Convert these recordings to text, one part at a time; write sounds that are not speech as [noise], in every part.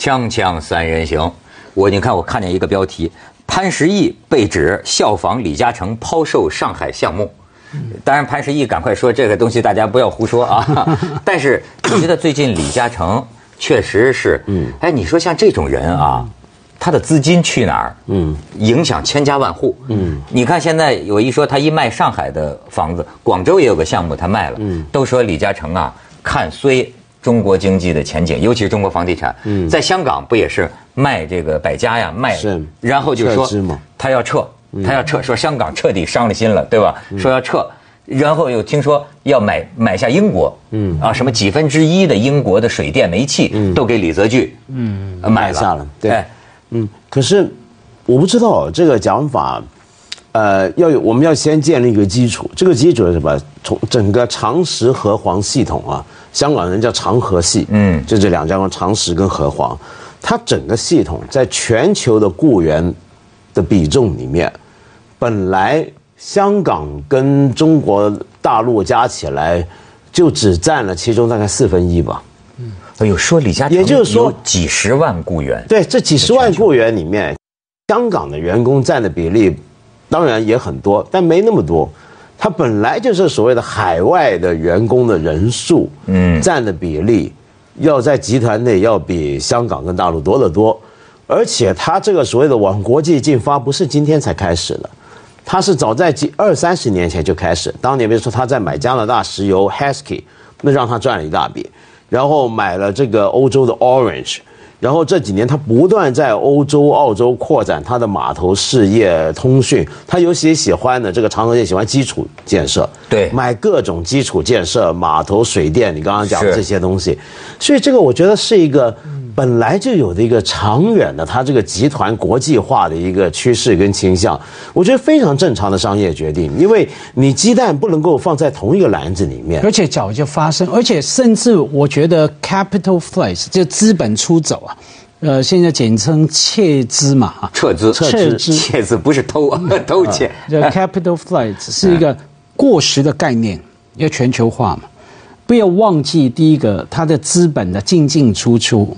锵锵三人行，我你看我看见一个标题，潘石屹被指效仿李嘉诚抛售上海项目。当然，潘石屹赶快说这个东西大家不要胡说啊。[laughs] 但是你觉得最近李嘉诚确实是，嗯，哎，你说像这种人啊，他的资金去哪儿？嗯，影响千家万户。嗯，你看现在有一说他一卖上海的房子，广州也有个项目他卖了。嗯，都说李嘉诚啊看衰中国经济的前景，尤其是中国房地产。嗯，在香港不也是卖这个百家呀卖？是，然后就说他要撤。他要撤，说香港彻底伤了心了，对吧？说要撤，然后又听说要买买下英国，嗯啊，什么几分之一的英国的水电煤气都给李泽钜，嗯，买下了，对，嗯。可是我不知道这个讲法，呃，要有我们要先建立一个基础，这个基础是什么？从整个常识和黄系统啊，香港人叫长和系，嗯，就这两家公司长实跟和黄，它整个系统在全球的雇员的比重里面。本来香港跟中国大陆加起来，就只占了其中大概四分一吧。嗯，哎呦，说李嘉诚，也就是说几十万雇员。对，这几十万雇员里面，香港的员工占的比例，当然也很多，但没那么多。他本来就是所谓的海外的员工的人数，嗯，占的比例，要在集团内要比香港跟大陆多得多。而且他这个所谓的往国际进发，不是今天才开始的。他是早在几二三十年前就开始，当年比如说他在买加拿大石油 Hesky，那让他赚了一大笔，然后买了这个欧洲的 Orange，然后这几年他不断在欧洲、澳洲扩展他的码头事业、通讯，他尤其喜欢的这个长城也喜欢基础建设，对，买各种基础建设、码头、水电，你刚刚讲的这些东西，所以这个我觉得是一个。本来就有的一个长远的，它这个集团国际化的一个趋势跟倾向，我觉得非常正常的商业决定，因为你鸡蛋不能够放在同一个篮子里面，而且早就发生，而且甚至我觉得 capital flight 就资本出走啊，呃，现在简称撤资嘛，撤资，撤资，[laughs] 撤资不是偷 [laughs] 偷钱，这 [laughs] capital flight 是一个过时的概念，要全球化嘛，不要忘记第一个它的资本的进进出出。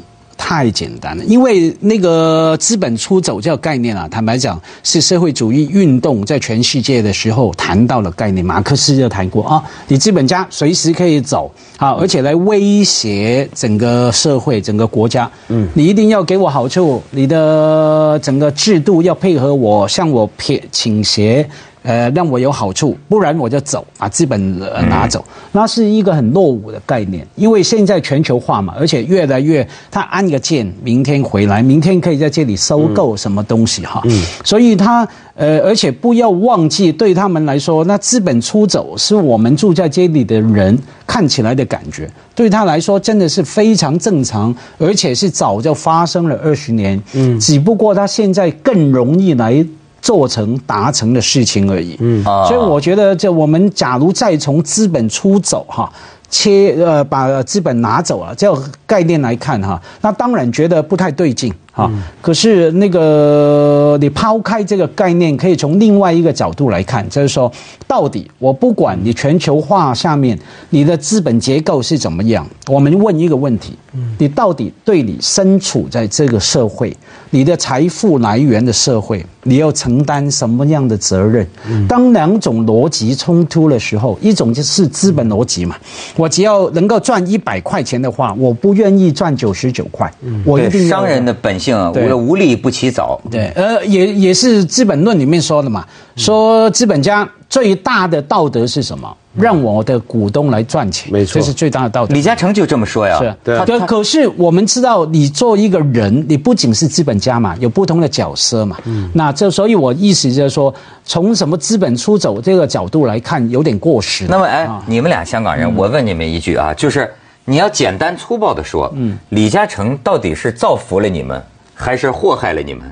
太简单了，因为那个资本出走这个概念啊，坦白讲是社会主义运动在全世界的时候谈到了概念。马克思就谈过啊，你资本家随时可以走啊，而且来威胁整个社会、整个国家。嗯，你一定要给我好处，你的整个制度要配合我，向我撇倾斜。呃，让我有好处，不然我就走，把资本拿走，那是一个很落伍的概念。因为现在全球化嘛，而且越来越，他按个键，明天回来，明天可以在这里收购什么东西哈。嗯，所以他呃，而且不要忘记，对他们来说，那资本出走是我们住在这里的人看起来的感觉，对他来说真的是非常正常，而且是早就发生了二十年。嗯，只不过他现在更容易来。做成达成的事情而已，嗯，所以我觉得，这我们假如再从资本出走哈，切呃把资本拿走了这个概念来看哈，那当然觉得不太对劲。啊，可是那个你抛开这个概念，可以从另外一个角度来看，就是说，到底我不管你全球化下面你的资本结构是怎么样，我们问一个问题：，你到底对你身处在这个社会，你的财富来源的社会，你要承担什么样的责任？当两种逻辑冲突的时候，一种就是资本逻辑嘛，我只要能够赚一百块钱的话，我不愿意赚九十九块，我一定商人的本。性无无利不起早，对，呃，也也是《资本论》里面说的嘛，说资本家最大的道德是什么？让我的股东来赚钱，没错，这是最大的道德。李嘉诚就这么说呀，是，对。可是我们知道，你做一个人，你不仅是资本家嘛，有不同的角色嘛。嗯，那这所以我意思就是说，从什么资本出走这个角度来看，有点过时。那么，哎，你们俩香港人，我问你们一句啊，就是你要简单粗暴的说，嗯，李嘉诚到底是造福了你们？还是祸害了你们，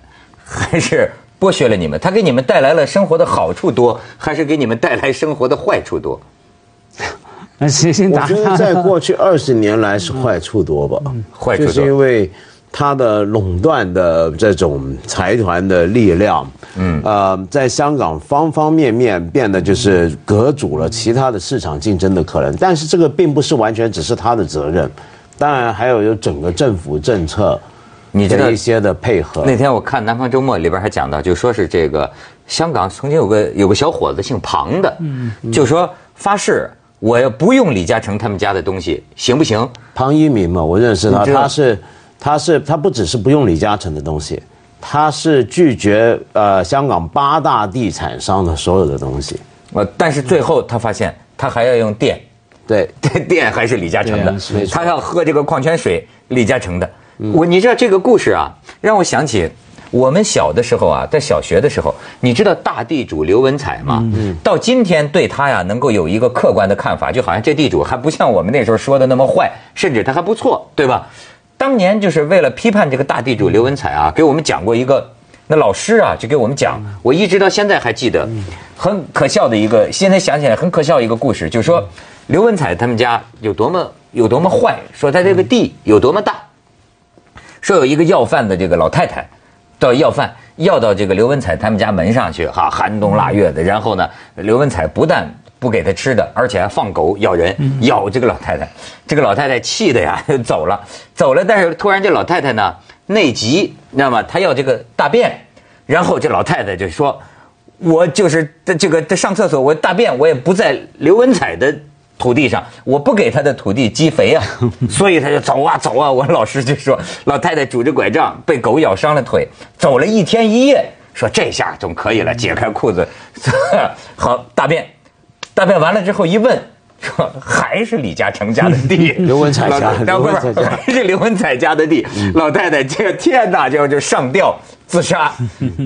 还是剥削了你们？他给你们带来了生活的好处多，还是给你们带来生活的坏处多？那先先我觉得在过去二十年来是坏处多吧，坏处多，就是因为他的垄断的这种财团的力量，嗯，呃，在香港方方面面变得就是隔阻了其他的市场竞争的可能。但是这个并不是完全只是他的责任，当然还有有整个政府政策。你知道的一些的配合。那天我看《南方周末》里边还讲到，就说是这个香港曾经有个有个小伙子姓庞的，就说发誓我要不用李嘉诚他们家的东西，行不行？庞一民嘛，我认识他，他是他是他不只是不用李嘉诚的东西，他是拒绝呃香港八大地产商的所有的东西。呃，但是最后他发现他还要用电，对，这 [laughs] 电还是李嘉诚的他要喝这个矿泉水，李嘉诚的。我你知道这个故事啊，让我想起我们小的时候啊，在小学的时候，你知道大地主刘文彩吗？到今天对他呀，能够有一个客观的看法，就好像这地主还不像我们那时候说的那么坏，甚至他还不错，对吧？当年就是为了批判这个大地主刘文彩啊，给我们讲过一个。那老师啊，就给我们讲，我一直到现在还记得，很可笑的一个，现在想起来很可笑一个故事，就是说刘文彩他们家有多么有多么坏，说他这个地有多么大，说有一个要饭的这个老太太，到要饭要到这个刘文彩他们家门上去，哈，寒冬腊月的，然后呢，刘文彩不但不给他吃的，而且还放狗咬人，咬这个老太太，这个老太太气的呀就走了，走了，但是突然这老太太呢内急，你知道吗？她要这个大便，然后这老太太就说。我就是这个这上厕所，我大便我也不在刘文彩的土地上，我不给他的土地积肥啊，[laughs] 所以他就走啊走啊。我老师就说，[laughs] 老太太拄着拐杖被狗咬伤了腿，走了一天一夜，说这下总可以了，解开裤子，[laughs] 好大便，大便完了之后一问。说还是李嘉诚家的地，[laughs] 刘文彩家老 [laughs] 不 [laughs] 是刘文彩家还是刘文彩家的地。老太太这个天哪，就就上吊自杀。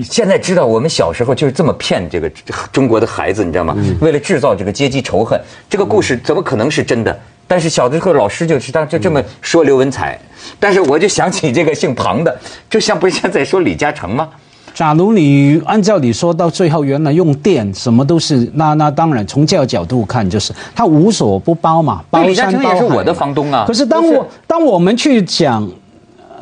现在知道我们小时候就是这么骗这个中国的孩子，你知道吗？为了制造这个阶级仇恨，这个故事怎么可能是真的？但是小的时候老师就是当就这么说刘文彩，但是我就想起这个姓庞的，就像不是像在说李嘉诚吗？假如你按照你说到最后，原来用电什么都是，那那当然从这个角度看，就是他无所不包嘛，包李嘉山包海诚也是我的房东啊。可是当不我当我们去讲，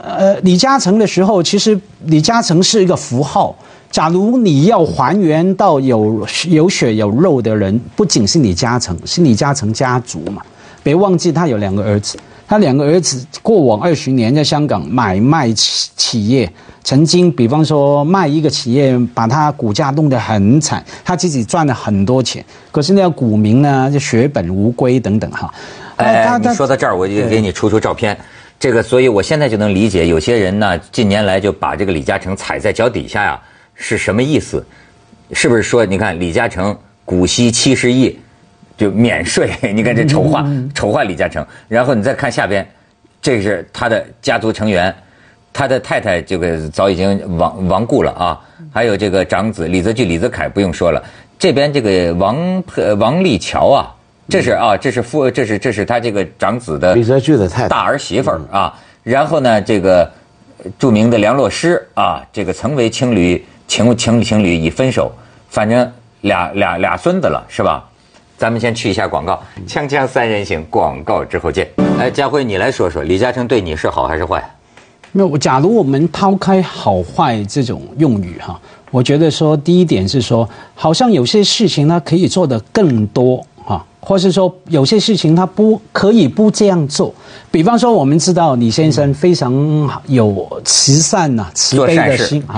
呃，李嘉诚的时候，其实李嘉诚是一个符号。假如你要还原到有有血有肉的人，不仅是李嘉诚，是李嘉诚家族嘛。别忘记他有两个儿子，他两个儿子过往二十年在香港买卖企企业，曾经比方说卖一个企业，把他股价弄得很惨，他自己赚了很多钱，可是那个股民呢就血本无归等等哈。呃哎，你说到这儿，我就给你出出照片。这个，所以我现在就能理解，有些人呢，近年来就把这个李嘉诚踩在脚底下呀，是什么意思？是不是说，你看李嘉诚股息七十亿，就免税？[laughs] 你看这丑化，丑化李嘉诚。然后你再看下边，这是他的家族成员，他的太太这个早已经亡亡故了啊，还有这个长子李泽钜、李泽楷不用说了，这边这个王呃王立桥啊。这是啊，这是父，这是这是他这个长子的李泽钜的太太大儿媳妇儿啊。然后呢，这个呃著名的梁洛施啊，这个曾为情侣情情情侣已分手，反正俩俩俩孙子了，是吧？咱们先去一下广告，锵锵三人行，广告之后见。哎，家辉，你来说说，李嘉诚对你是好还是坏？没有，假如我们抛开好坏这种用语哈，我觉得说第一点是说，好像有些事情呢可以做得更多哈，或是说有些事情他不可以不这样做。比方说，我们知道李先生非常有慈善呐、慈悲的心啊，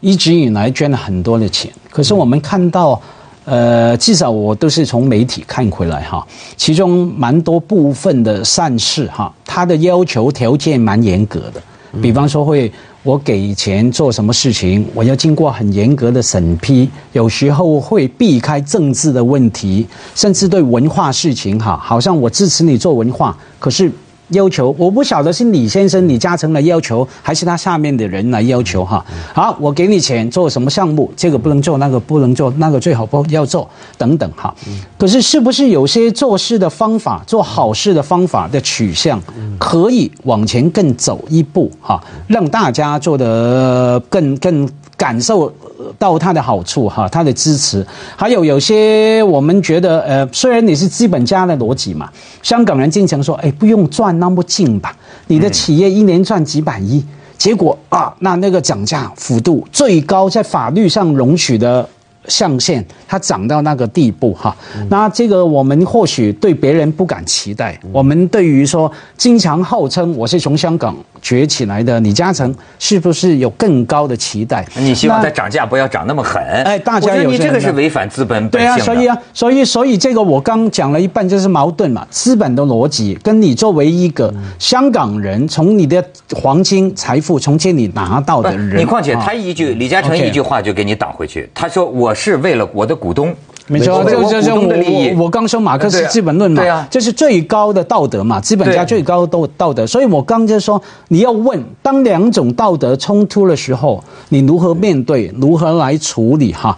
一直以来捐了很多的钱。可是我们看到，呃，至少我都是从媒体看回来哈，其中蛮多部分的善事哈，他的要求条件蛮严格的。比方说会，我给钱做什么事情，我要经过很严格的审批，有时候会避开政治的问题，甚至对文化事情哈，好像我支持你做文化，可是要求我不晓得是李先生李嘉诚来要求，还是他下面的人来要求哈。好，我给你钱做什么项目，这个不能做，那个不能做，那个最好不要做，等等哈。可是是不是有些做事的方法，做好事的方法的取向，可以往前更走一步哈，让大家做得更更感受到它的好处哈，它的支持。还有有些我们觉得呃，虽然你是资本家的逻辑嘛，香港人经常说，哎，不用赚那么近吧，你的企业一年赚几百亿。结果啊，那那个涨价幅度最高，在法律上容许的象限，它涨到那个地步哈。那这个我们或许对别人不敢期待，我们对于说经常号称我是从香港崛起来的李嘉诚，是不是有更高的期待？你希望它涨价不要涨那么狠？哎，大家有你这个是违反资本对啊，所以啊，所以所以这个我刚讲了一半就是矛盾嘛，资本的逻辑跟你作为一个香港人，从你的黄金财富从这里拿到的人，你况且他一句李嘉诚一句话就给你挡回去，他说我是为了我的股东。没错，就就就我我刚说马克思资本论嘛，对啊，这是最高的道德嘛，资本家最高的道德。所以我刚就说，你要问，当两种道德冲突的时候，你如何面对，如何来处理哈？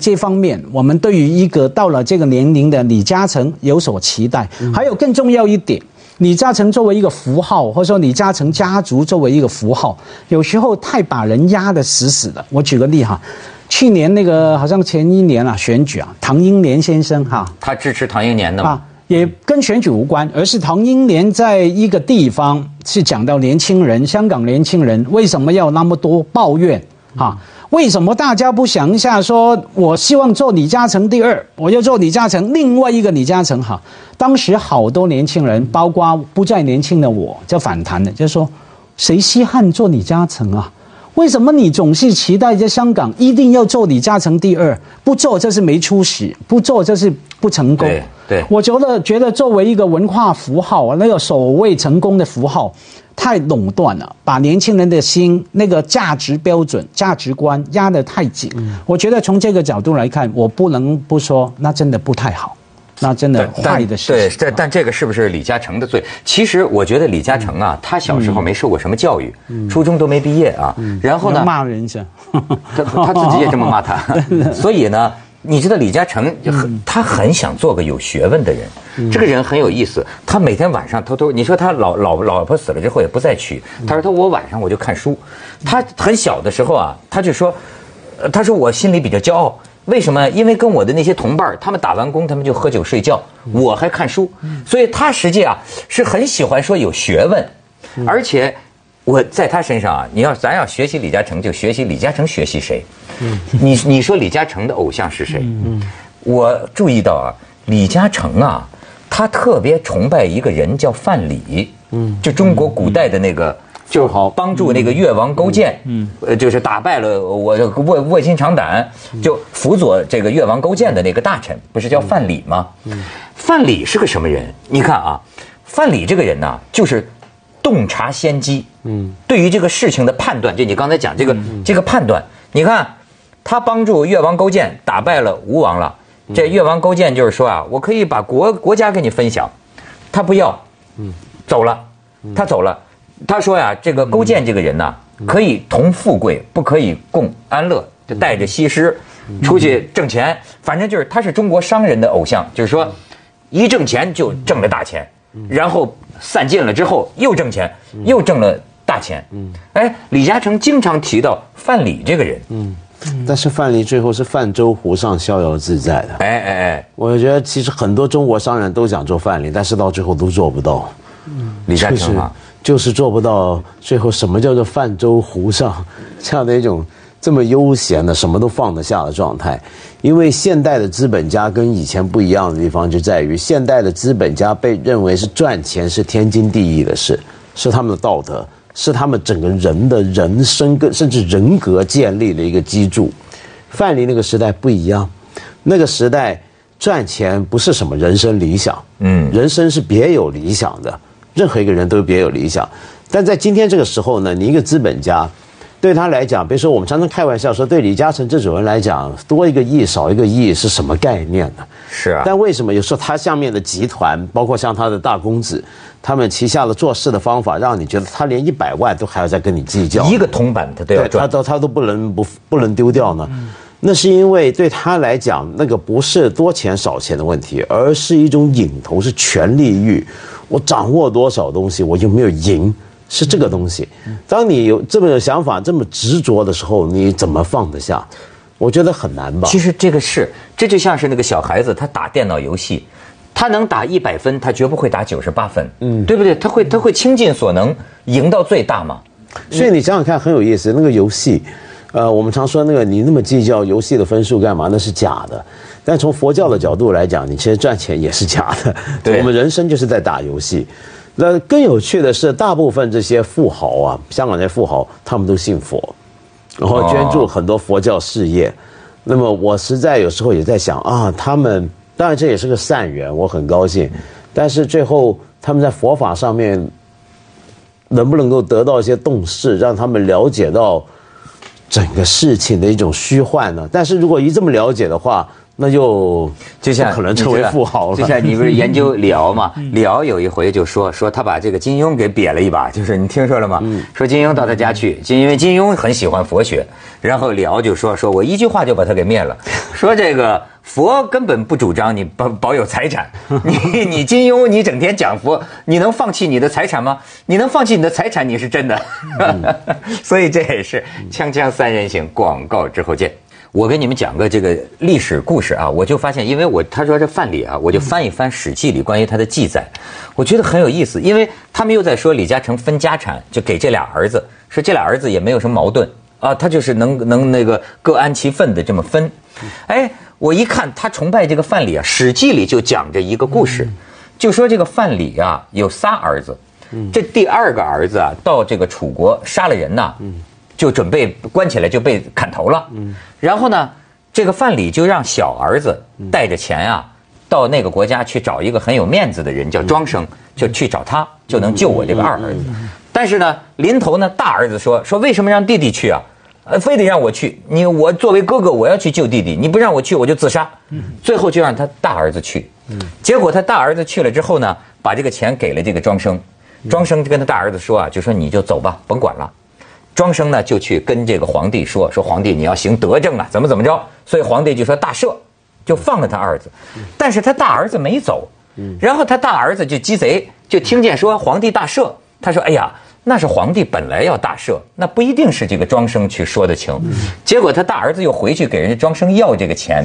这方面，我们对于一个到了这个年龄的李嘉诚有所期待。还有更重要一点，李嘉诚作为一个符号，或者说李嘉诚家族作为一个符号，有时候太把人压得死死的。我举个例哈。去年那个好像前一年啊选举啊，唐英年先生哈，他支持唐英年的嘛，也跟选举无关，而是唐英年在一个地方是讲到年轻人，香港年轻人为什么要那么多抱怨啊？为什么大家不想一下说，我希望做李嘉诚第二，我要做李嘉诚另外一个李嘉诚哈？当时好多年轻人，包括不再年轻的我，就反弹的，就说谁稀罕做李嘉诚啊？为什么你总是期待在香港一定要做李嘉诚第二？不做就是没出息，不做就是不成功。对，对我觉得觉得作为一个文化符号，那个所谓成功的符号，太垄断了，把年轻人的心那个价值标准、价值观压得太紧。我觉得从这个角度来看，我不能不说，那真的不太好。那真的坏的事。对，但但这个是不是李嘉诚的罪？其实我觉得李嘉诚啊，他小时候没受过什么教育，初中都没毕业啊。然后呢？骂人家，[laughs] 他他自己也这么骂他。[laughs] 所以呢，你知道李嘉诚很他很想做个有学问的人。这个人很有意思，他每天晚上偷偷，你说他老老老婆死了之后也不再娶。他说他我晚上我就看书。他很小的时候啊，他就说，他说我心里比较骄傲。为什么？因为跟我的那些同伴他们打完工，他们就喝酒睡觉，我还看书，所以他实际啊是很喜欢说有学问，而且我在他身上啊，你要咱要学习李嘉诚，就学习李嘉诚学习谁？你你说李嘉诚的偶像是谁？我注意到啊，李嘉诚啊，他特别崇拜一个人叫范蠡，就中国古代的那个。就好帮助那个越王勾践，嗯，呃，就是打败了我卧卧薪尝胆，就辅佐这个越王勾践的那个大臣，不是叫范蠡吗？嗯，范蠡是个什么人？你看啊，范蠡这个人呢，就是洞察先机，嗯，对于这个事情的判断，就你刚才讲这个这个判断，你看他帮助越王勾践打败了吴王了，这越王勾践就是说啊，我可以把国国家跟你分享，他不要，嗯，走了，他走了。他说呀，这个勾践这个人呢，可以同富贵，不可以共安乐，就带着西施出去挣钱。反正就是他是中国商人的偶像，就是说一挣钱就挣了大钱，然后散尽了之后又挣钱，又挣了大钱。哎，李嘉诚经常提到范蠡这个人，嗯，但是范蠡最后是泛舟湖上逍遥自在的。哎哎哎，我觉得其实很多中国商人都想做范蠡，但是到最后都做不到。嗯李嘉诚啊。就是做不到最后什么叫做泛舟湖上 [laughs] 这样的一种这么悠闲的什么都放得下的状态，因为现代的资本家跟以前不一样的地方就在于，现代的资本家被认为是赚钱是天经地义的事，是他们的道德，是他们整个人的人生跟甚至人格建立的一个基柱。范蠡那个时代不一样，那个时代赚钱不是什么人生理想，嗯，人生是别有理想的。任何一个人都别有理想，但在今天这个时候呢，你一个资本家，对他来讲，比如说我们常常开玩笑说，对李嘉诚这种人来讲，多一个亿少一个亿是什么概念呢？是啊。但为什么有时候他下面的集团，包括像他的大公子，他们旗下的做事的方法，让你觉得他连一百万都还要再跟你计较？一个铜板他都要他都他都不能不不能丢掉呢？那是因为对他来讲，那个不是多钱少钱的问题，而是一种瘾头，是权力欲。我掌握多少东西，我有没有赢，是这个东西。当你有这么有想法、这么执着的时候，你怎么放得下？我觉得很难吧。其实这个是，这就像是那个小孩子，他打电脑游戏，他能打一百分，他绝不会打九十八分，嗯，对不对？他会他会倾尽所能赢到最大嘛。所以你想想看，很有意思。那个游戏，呃，我们常说那个你那么计较游戏的分数干嘛？那是假的。但从佛教的角度来讲，你其实赚钱也是假的。[laughs] 我们人生就是在打游戏，那更有趣的是，大部分这些富豪啊，香港这些富豪，他们都信佛，然后捐助很多佛教事业。那么我实在有时候也在想啊，他们当然这也是个善缘，我很高兴。但是最后他们在佛法上面能不能够得到一些洞视，让他们了解到整个事情的一种虚幻呢？但是如果一这么了解的话，那就就像可能成为富豪了。就像你不是研究李敖嘛？李敖有一回就说说他把这个金庸给瘪了一把，就是你听说了吗？说金庸到他家去，就因为金庸很喜欢佛学，然后李敖就说说我一句话就把他给灭了，[laughs] 说这个佛根本不主张你保保有财产，[laughs] 你你金庸你整天讲佛，你能放弃你的财产吗？你能放弃你的财产，你是真的。[laughs] 所以这也是锵锵三人行，广告之后见。我给你们讲个这个历史故事啊，我就发现，因为我他说这范蠡啊，我就翻一翻《史记》里关于他的记载，我觉得很有意思，因为他们又在说李嘉诚分家产，就给这俩儿子，说这俩儿子也没有什么矛盾啊，他就是能能那个各安其分的这么分。哎，我一看他崇拜这个范蠡啊，《史记》里就讲着一个故事，就说这个范蠡啊有仨儿子，这第二个儿子啊到这个楚国杀了人呐。就准备关起来就被砍头了，然后呢，这个范蠡就让小儿子带着钱啊，到那个国家去找一个很有面子的人，叫庄生，就去找他，就能救我这个二儿子。但是呢，临头呢，大儿子说说为什么让弟弟去啊？呃，非得让我去，你我作为哥哥我要去救弟弟，你不让我去我就自杀。最后就让他大儿子去，结果他大儿子去了之后呢，把这个钱给了这个庄生，庄生就跟他大儿子说啊，就说你就走吧，甭管了。庄生呢就去跟这个皇帝说说皇帝你要行德政啊怎么怎么着，所以皇帝就说大赦，就放了他儿子，但是他大儿子没走，然后他大儿子就鸡贼，就听见说皇帝大赦，他说哎呀那是皇帝本来要大赦，那不一定是这个庄生去说的情，结果他大儿子又回去给人家庄生要这个钱，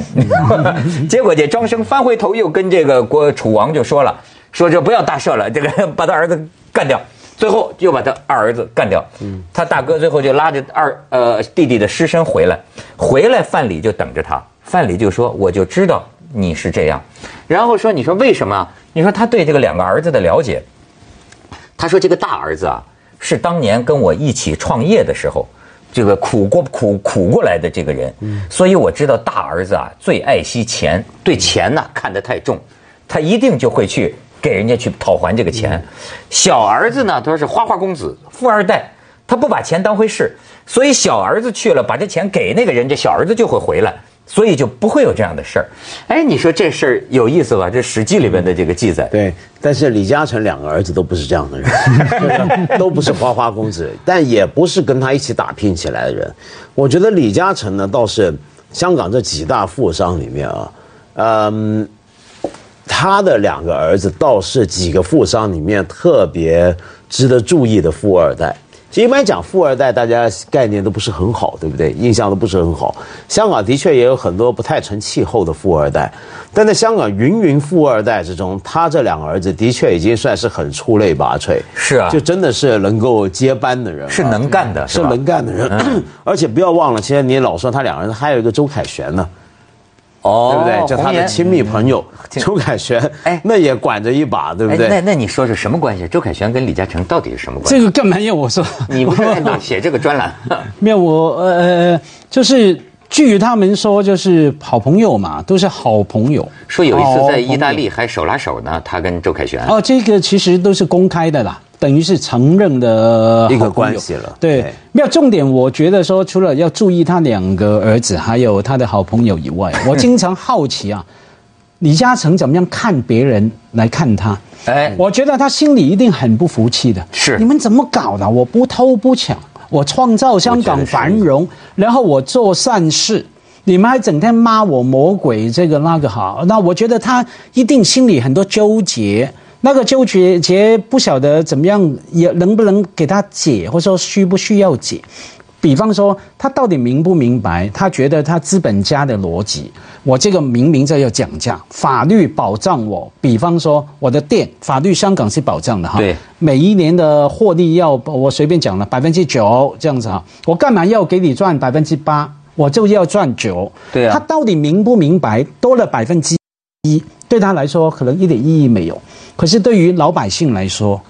[laughs] 结果这庄生翻回头又跟这个国楚王就说了，说这不要大赦了，这个把他儿子干掉。最后又把他二儿子干掉，嗯他大哥最后就拉着二呃弟弟的尸身回来，回来范蠡就等着他，范蠡就说我就知道你是这样，然后说你说为什么？你说他对这个两个儿子的了解，他说这个大儿子啊是当年跟我一起创业的时候，这个苦过苦苦过来的这个人，所以我知道大儿子啊最爱惜钱，对钱呢看得太重，他一定就会去。给人家去讨还这个钱，小儿子呢，他说是花花公子，富二代，他不把钱当回事，所以小儿子去了，把这钱给那个人，这小儿子就会回来，所以就不会有这样的事儿。哎，你说这事儿有意思吧？这《史记》里面的这个记载。对，但是李嘉诚两个儿子都不是这样的人，[laughs] 都不是花花公子，但也不是跟他一起打拼起来的人。我觉得李嘉诚呢，倒是香港这几大富商里面啊，嗯。他的两个儿子倒是几个富商里面特别值得注意的富二代。其实一般讲富二代，大家概念都不是很好，对不对？印象都不是很好。香港的确也有很多不太成气候的富二代，但在香港芸芸富二代之中，他这两个儿子的确已经算是很出类拔萃。是啊，就真的是能够接班的人，是能干的，是能干的人。[clears throat] 而且不要忘了，其实你老说他两个人，还有一个周凯旋呢。哦，对不对？就他的亲密朋友周凯旋，哎，那也管着一把，对不对？那那你说是什么关系？周凯旋跟李嘉诚到底是什么关系？这个干嘛要我说？[laughs] 你不是写这个专栏？[laughs] 没有，我呃，就是据他们说，就是好朋友嘛，都是好朋友。说有一次在意大利还手拉手呢，他跟周凯旋。哦，这个其实都是公开的啦。等于是承认的一个关系了。对，没有重点。我觉得说，除了要注意他两个儿子，还有他的好朋友以外，[laughs] 我经常好奇啊，李嘉诚怎么样看别人来看他？[laughs] 哎，我觉得他心里一定很不服气的。是，你们怎么搞的？我不偷不抢，我创造香港繁荣，然后我做善事，你们还整天骂我魔鬼，这个那个好。那我觉得他一定心里很多纠结。那个纠结结不晓得怎么样，也能不能给他解，或者说需不需要解？比方说，他到底明不明白？他觉得他资本家的逻辑，我这个明明在要讲价，法律保障我。比方说，我的店，法律香港是保障的哈。对。每一年的获利要我随便讲了百分之九这样子哈，我干嘛要给你赚百分之八？我就要赚九。对啊。他到底明不明白？多了百分之一，对他来说可能一点意义没有。可是对于老百姓来说，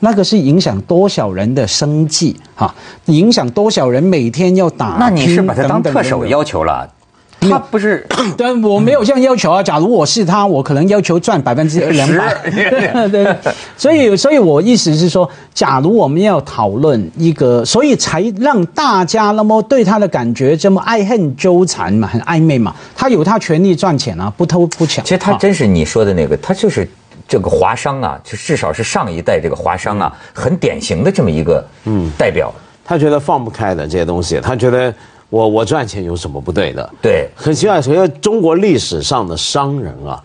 那个是影响多少人的生计哈，影响多少人每天要打。那你是把他当特首要求了？他不是 [coughs] 但我没有这样要求啊。假如我是他，我可能要求赚百分之两百。[laughs] 对，所以，所以我意思是说，假如我们要讨论一个，所以才让大家那么对他的感觉这么爱恨纠缠嘛，很暧昧嘛。他有他权利赚钱啊，不偷不抢。其实他啊真是你说的那个，他就是这个华商啊，就至少是上一代这个华商啊，很典型的这么一个嗯代表。他觉得放不开的这些东西，他觉得我我赚钱有什么不对的？对。很奇怪，所以中国历史上的商人啊，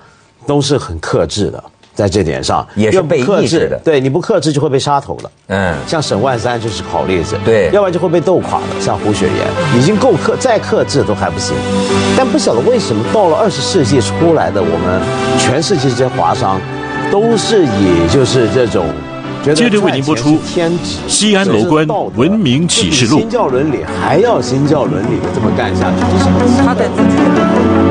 都是很克制的，在这点上。也是被克制的。对，你不克制就会被杀头的。嗯，像沈万三就是好例子，对。要不然就会被斗垮的，像胡雪岩，已经够克，再克制都还不行。但不晓得为什么到了二十世纪出来的我们全世界这些华商，都是以就是这种。觉得接着为您播出西安楼观道德文明启示录新教伦理还要新教伦理的这么干下去，这是很他的。